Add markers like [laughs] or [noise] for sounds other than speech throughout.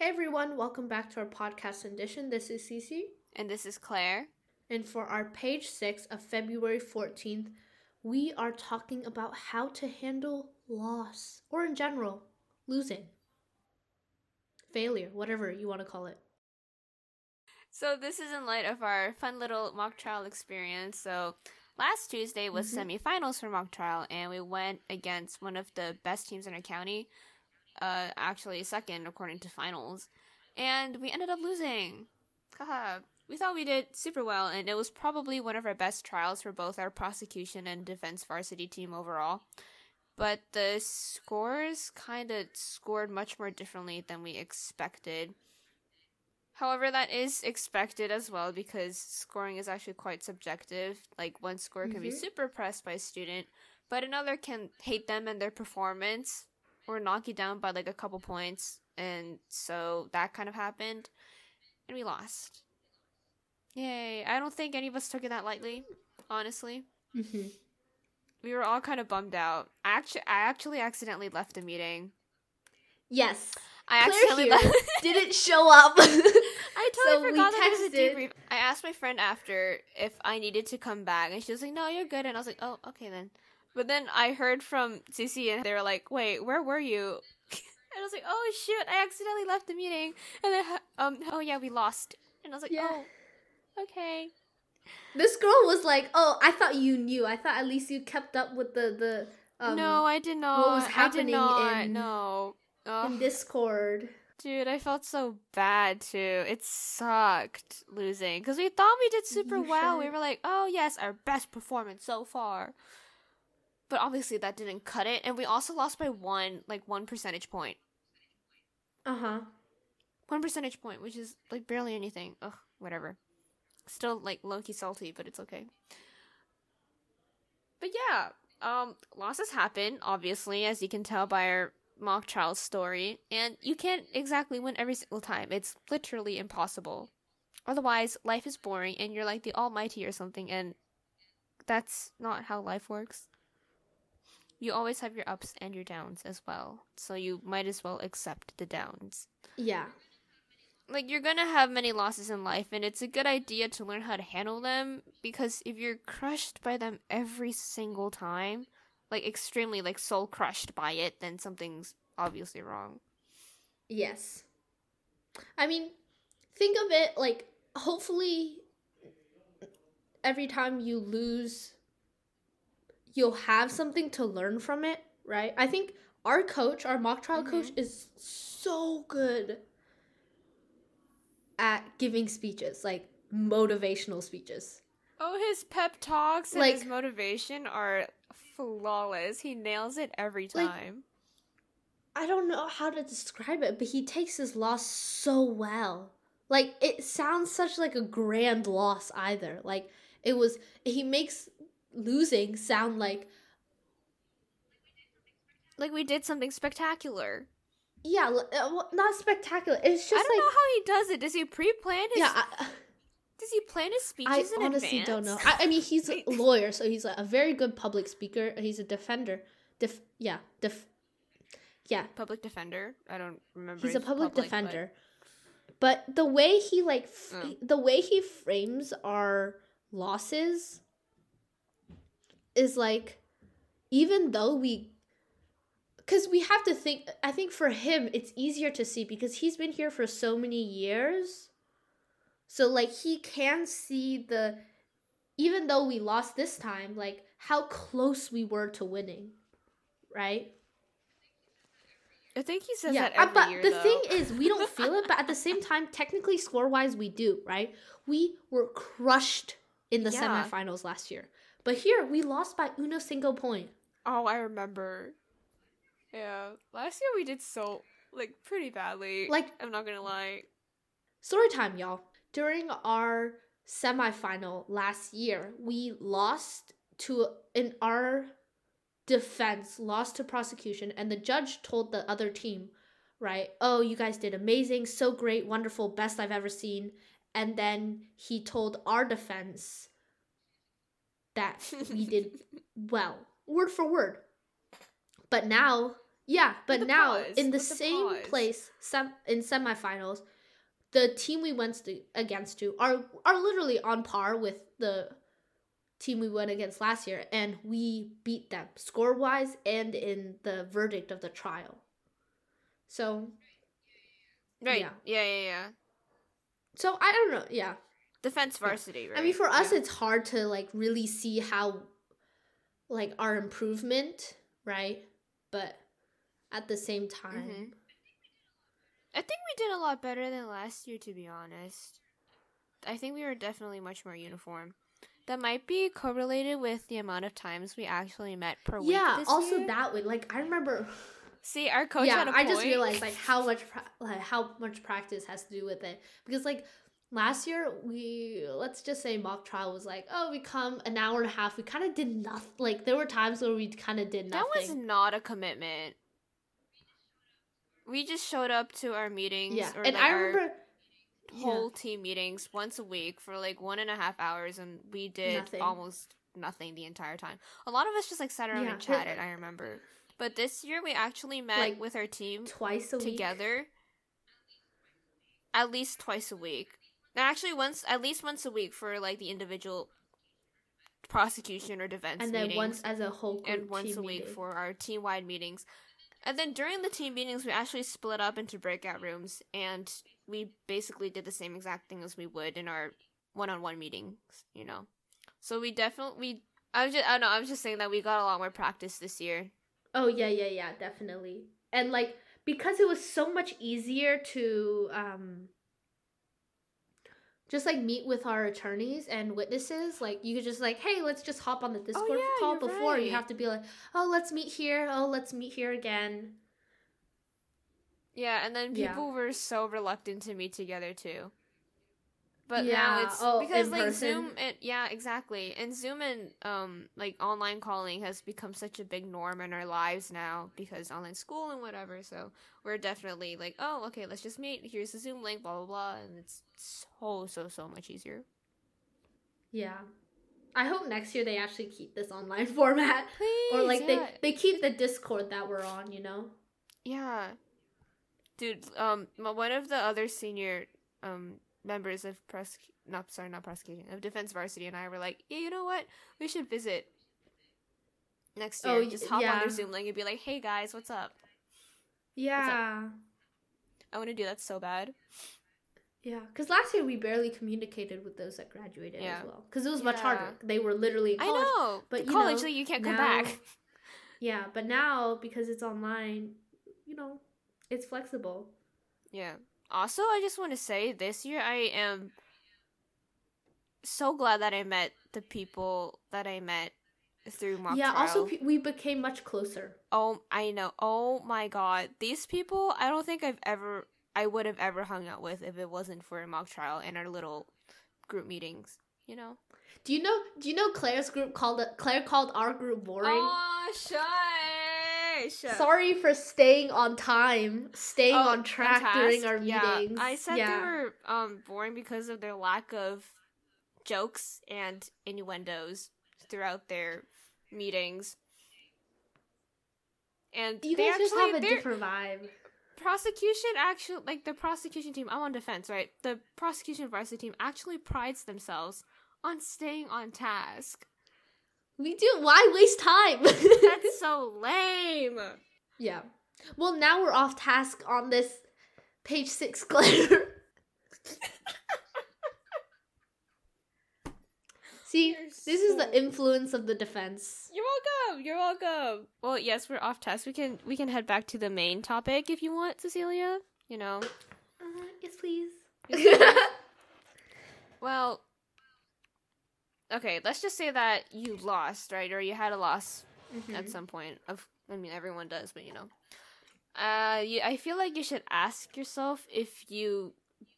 Hey everyone, welcome back to our podcast edition. This is Cece. And this is Claire. And for our page six of February 14th, we are talking about how to handle loss, or in general, losing, failure, whatever you want to call it. So, this is in light of our fun little mock trial experience. So, last Tuesday was Mhm. semifinals for mock trial, and we went against one of the best teams in our county, uh, actually second according to finals, and we ended up losing. Haha. We thought we did super well, and it was probably one of our best trials for both our prosecution and defense varsity team overall. But the scores kind of scored much more differently than we expected. However, that is expected as well because scoring is actually quite subjective. Like, one score can be Mhm. super impressed by a student, but another can hate them and their performance or knock you down by like a couple points. And so that kind of happened, and we lost. Yay. I don't think any of us took it that lightly, honestly. Mm-hmm. We were all kind of bummed out. I actually, I actually accidentally left the meeting. Yes, I Claire accidentally left. [laughs] didn't show up. I totally [laughs] we forgot that was a debrief. I asked my friend after if I needed to come back, and she was like, "No, you're good." And I was like, "Oh, okay then." But then I heard from Cece, and they were like, "Wait, where were you?" [laughs] and I was like, "Oh shoot, I accidentally left the meeting." And then, um, oh yeah, we lost. And I was like, Yeah. "Oh, okay." This girl was like, "Oh, I thought you knew. I thought at least you kept up with the the um, no, I did not. What was I happening not. in- no. Ugh. in Discord." Dude, I felt so bad too. It sucked losing because we thought we did super You well. We were like, oh yes, our best performance so far. But obviously that didn't cut it, and we also lost by one, like one percentage point. Uh huh. One percentage point, which is like barely anything. Ugh, whatever. Still like low key salty, but it's okay. But yeah, um, losses happen, obviously, as you can tell by our mock trial story, and you can't exactly win every single time. It's literally impossible. Otherwise, life is boring and you're like the almighty or something, and that's not how life works. You always have your ups and your downs as well, so you might as well accept the downs Yeah. like you're gonna have many losses in life and it's a good idea to learn how to handle them because if you're crushed by them every single time like extremely like soul crushed by it then something's obviously wrong Yes. I mean, think of it like hopefully every time you lose, you'll have something to learn from it, right? I think our coach, our mock trial coach, mm-hmm. is so good at giving speeches, like motivational speeches. oh his pep talks and Like- his motivation are flawless he nails it every Like- time I don't know how to describe it, but he takes his loss so well. Like it sounds such like a grand loss either. Like it was he makes losing sound like like we did something spectacular yeah, uh, well, not spectacular. It's just i don't like know how he does it does he pre-plan his yeah, I, does he plan his speeches I honestly advance don't know. I, I mean, he's a [laughs] lawyer, so he's like a very good public speaker. He's a defender. Def, yeah, def, yeah. public defender i don't remember he's a public, but- defender but the way he like f- Oh. the way he frames our losses is like even though we because we have to think i think for him it's easier to see because he's been here for so many years so like he can see the even though we lost this time like how close we were to winning right I think he says yeah, that uh, every but year. the though. thing is, we don't [laughs] feel it. But at the same time, technically, score wise, we do. Right? We were crushed in the Yeah. semifinals last year, but here we lost by uno single point. oh, I remember. Yeah, last year we did so like pretty badly. Like I'm not gonna lie. story time, y'all. During our semifinal last year, we lost to in our defense, lost to prosecution, and the judge told the other team, right? Oh, you guys did amazing, so great, wonderful, best I've ever seen. And then he told our defense that [laughs] we did well, word for word. But now Yeah, but now pause? in the With same place, sem- in semifinals, the team we went to, against to are are literally on par with the team we went against last year, and we beat them score wise and in the verdict of the trial. So, Right. Yeah. Yeah. yeah, yeah, so I don't know. Yeah, Defense varsity, right? I mean, for us, Yeah. it's hard to like really see how, like, our improvement, right? But at the same time, Mhm. I think we did a lot better than last year, to be honest. I think we were definitely much more uniform. That might be correlated with the amount of times we actually met per week. yeah. Also, year. that way, like, I remember. See, our coach yeah, had a I just realized like how much pra- like how much practice has to do with it because like last year we let's just say mock trial was like oh we come an hour and a half we kind of did nothing like there were times where we kind of did nothing. that was not a commitment. We just showed up to our meetings. yeah, or and like I remember yeah. whole team meetings once a week for like one and a half hours, and we did Nothing. almost nothing the entire time. A lot of us just like sat around Yeah, and chatted. I remember, but this year we actually met Like, with our team twice a week together at least twice a week. Actually, once at least once a week for like the individual prosecution or defense and then meetings once as a whole group and once a week meeting. for our team wide meetings. And then during the team meetings, we actually split up into breakout rooms, and we basically did the same exact thing as we would in our one on one meetings. You know, so we definitely we. I was just I don't know. I was just saying that we got a lot more practice this year. Oh yeah, yeah, yeah, definitely. And like because it was so much easier to um just like meet with our attorneys and witnesses, like you could just like, hey, let's just hop on the Discord Oh, yeah, call before you have to be like, oh, let's meet here. Oh, let's meet here again. Yeah, and then Yeah. people were so reluctant to meet together too. But Yeah, now it's oh, because like person? Zoom and yeah, exactly. And Zoom and um like online calling has become such a big norm in our lives now because online school and whatever. So we're definitely like, oh, okay, let's just meet. Here's the Zoom link, blah blah blah, and it's so so so much easier. Yeah. I hope next year they actually keep this online [laughs] format. or like yeah. they, they keep the Discord that we're on, you know? Yeah. Dude, um one of the other senior um members of press not sorry, not prosecution, of defense varsity and I were like, Yeah, you know what? We should visit next year. Oh, Just hop on their Zoom link and be like, Hey guys, what's up? Yeah. I wanna do that so bad. Yeah, because last year we barely communicated with those that graduated Yeah. as well. Because it was much Yeah. harder. They were literally in I know. but, you college know, you can't come now- back. [laughs] Yeah, but now because it's online, you know, it's flexible. Yeah. Also, I just want to say this year I am so glad that I met the people that I met through mock yeah. Also, trial. pe- we became much closer. Oh, I know. Oh my god. These people, I don't think I've ever I would have ever hung out with if it wasn't for a mock trial and our little group meetings, you know? Do you know? Do you know Claire's group called? Claire called our group boring. Oh, shush. Sorry for staying on time, staying Oh, on track during our Yeah, meetings. I said yeah. they were um boring because of their lack of jokes and innuendos throughout their meetings. And You they guys just have a different vibe. Prosecution actually like the prosecution team i'm on defense right the prosecution varsity team actually prides themselves on staying on task We do. Why waste time? [laughs] that's so lame yeah. Well, now we're off task on this page six [laughs] Claire. [laughs] See, You're this is the influence of the defense. You're welcome. You're welcome. Well yes we're off task we can we can head back to the main topic if you want cecilia you know? Uh, yes, please. [laughs] well okay let's just say that you lost right or you had a loss Mm-hmm. at some point of i mean everyone does but you know. Uh you, i feel like you should ask yourself if you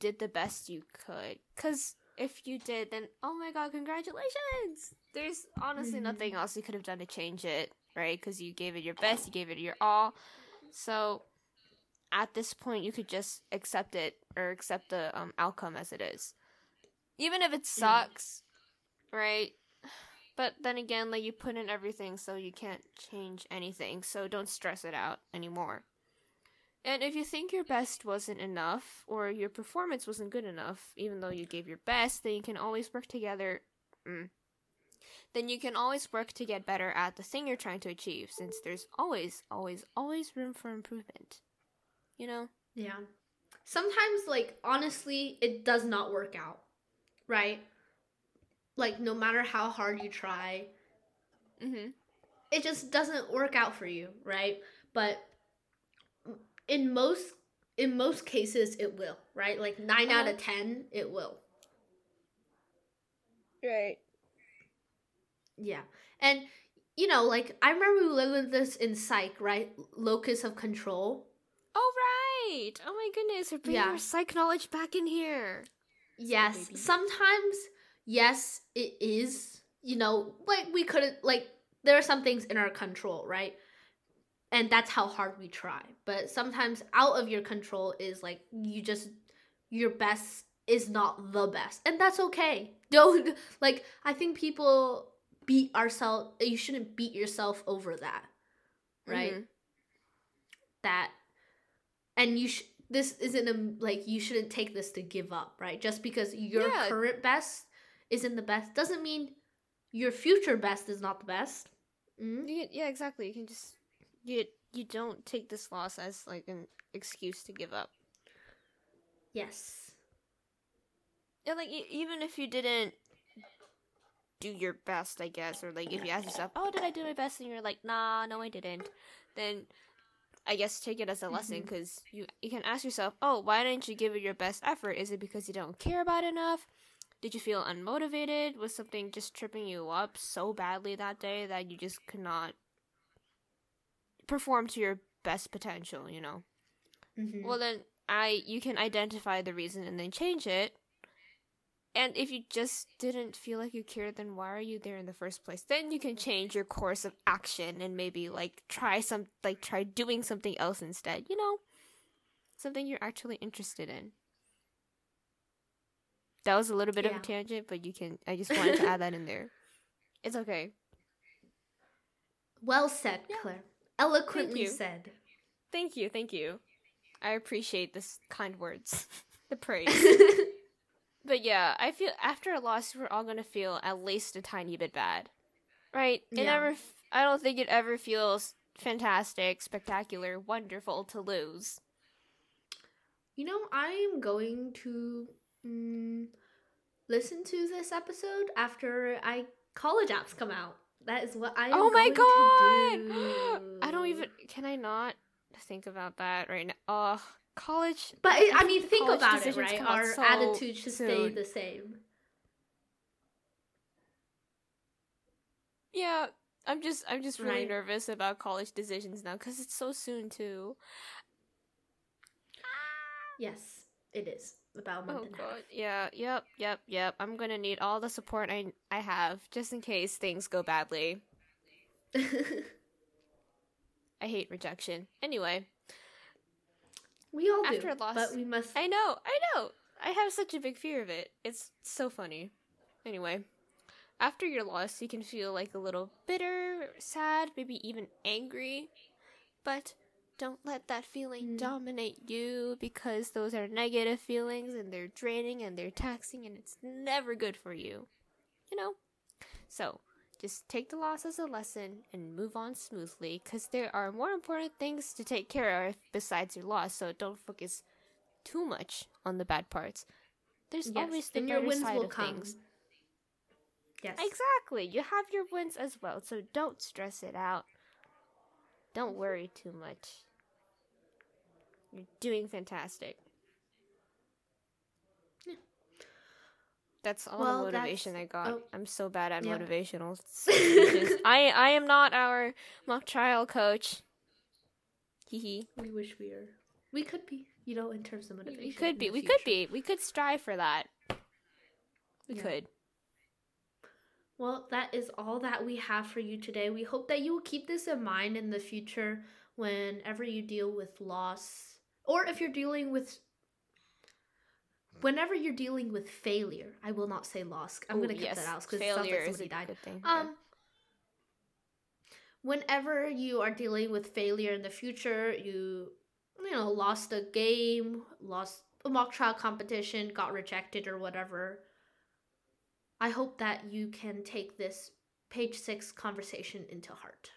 did the best you could because if you did then oh my god congratulations there's honestly Mhm. nothing else you could have done to change it right because you gave it your best you gave it your all so at this point you could just accept it or accept the um, outcome as it is even if it Yeah. sucks right But then again, like you put in everything, so you can't change anything. So don't stress it out anymore. And if you think your best wasn't enough, or your performance wasn't good enough, even though you gave your best, then you can always work together. Mm. Then you can always work to get better at the thing you're trying to achieve, since there's always, always, always room for improvement. You know? Yeah. Sometimes, like, honestly, it does not work out, right? Like, no matter how hard you try, Mm-hmm. it just doesn't work out for you, right? But in most in most cases it will, right? Like 9 out of uh-huh. 10 it will. Right. Yeah. And you know, like I remember we with this in psych, right? Locus of control. Oh right! Oh my goodness, we're bringing Yeah. our psych knowledge back in here. Yes. Sometimes yes, it is. You know, like we couldn't like there are some things in our control, right? And that's how hard we try. But sometimes out of your control is like you just your best is not the best. And that's okay. [laughs] Don't like I think people beat ourselves you shouldn't beat yourself over that. Right? Mhm. that and you sh- this isn't a like you shouldn't take this to give up right just because your Yeah. current best isn't the best doesn't mean your future best is not the best mm? Can- yeah, exactly. You can just you you don't take this loss as like an excuse to give up. yes And like e- even if you didn't do your best, I guess, or like if you ask yourself, "Oh, did I do my best?" and you're like, "Nah, no, I didn't," then I guess take it as a lesson mm-hmm. because you you can ask yourself, "Oh, why didn't you give it your best effort? Is it because you don't care about it enough? Did you feel unmotivated? Was something just tripping you up so badly that day that you just could not perform to your best potential?" You know. Mhm. Well, then I you can identify the reason and then change it. And if you just didn't feel like you cared, then why are you there in the first place? Then you can change your course of action and maybe like try some like try doing something else instead. You know, something you're actually interested in. That was a little bit of a tangent, but you can. I just wanted to add that in there. [laughs] It's okay. well said Yeah. claire eloquently you. said Thank you, thank you. I appreciate this kind words, the [laughs] praise. But yeah, I feel after a loss, we're all gonna feel at least a tiny bit bad, right? It Yeah. never. f- I don't think it ever feels fantastic, spectacular, wonderful to lose. you know i'm going to mm, listen to this episode after i college apps come out that is what i am oh my god! do. [gasps] I don't even. Can I not think about that right now? Oh, college. But I, I mean, think about it, right? Our so attitude should stay the same. Yeah, I'm just. I'm just really Right. nervous about college decisions now because it's so soon too. Yes, it is about a month Oh god. Yeah, yep, yep, yep. I'm gonna need all the support I I have just in case things go badly. [laughs] I hate rejection. Anyway, we all After do, loss, but we must. I know, I know. I have such a big fear of it. It's so funny. Anyway, after your loss, you can feel like a little bitter, sad, maybe even angry. But don't let that feeling Mm. dominate you because those are negative feelings and they're draining and they're taxing and it's never good for you. You know? So, just take the loss as a lesson and move on smoothly because there are more important things to take care of besides your loss, so don't focus too much on the bad parts. There's yes, always the better wins side will of come. things. Yes, Exactly. You have your wins as well, so don't stress it out. Don't worry too much. You're doing fantastic. Yeah. That's all Well, the motivation I got. oh. I'm so bad at Yep. motivational [laughs] speeches. I I am not our mock trial coach. Hee hee. we wish we were. We could be, you know, in terms of motivation. We could be. We could be. We could strive for that. We Yeah. could. Well, that is all that we have for you today. We hope that you will keep this in mind in the future whenever you deal with loss or if you're dealing with whenever you're dealing with failure, I will not say loss. I'm Ooh, gonna cut yes. that out because it sounds Failure like is a somebody died. thing. yeah. Um, whenever you are dealing with failure in the future, you you know lost a game, lost a mock trial competition, got rejected or whatever. I hope that you can take this page six conversation into heart.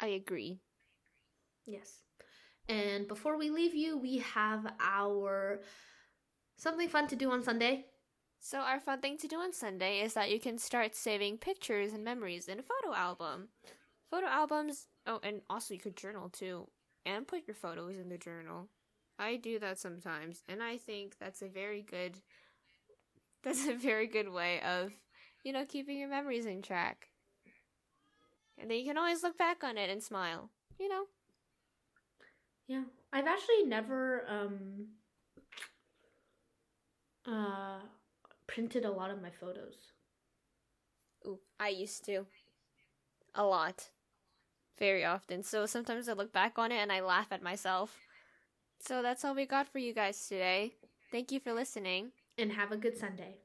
I agree. Yes. And before we leave you, we have our something fun to do on Sunday. So our fun thing to do on Sunday is that you can start saving pictures and memories in a photo album. Photo albums, oh, and also you could journal too, and put your photos in the journal. I do that sometimes, and I think that's a very good. [laughs] That's a very good way of, you know, keeping your memories in track. And then you can always look back on it and smile. You know. Yeah. I've actually never um uh printed a lot of my photos. Ooh, I used to. A lot. Very often. So sometimes I look back on it and I laugh at myself. So that's all we got for you guys today. Thank you for listening. And have a good Sunday.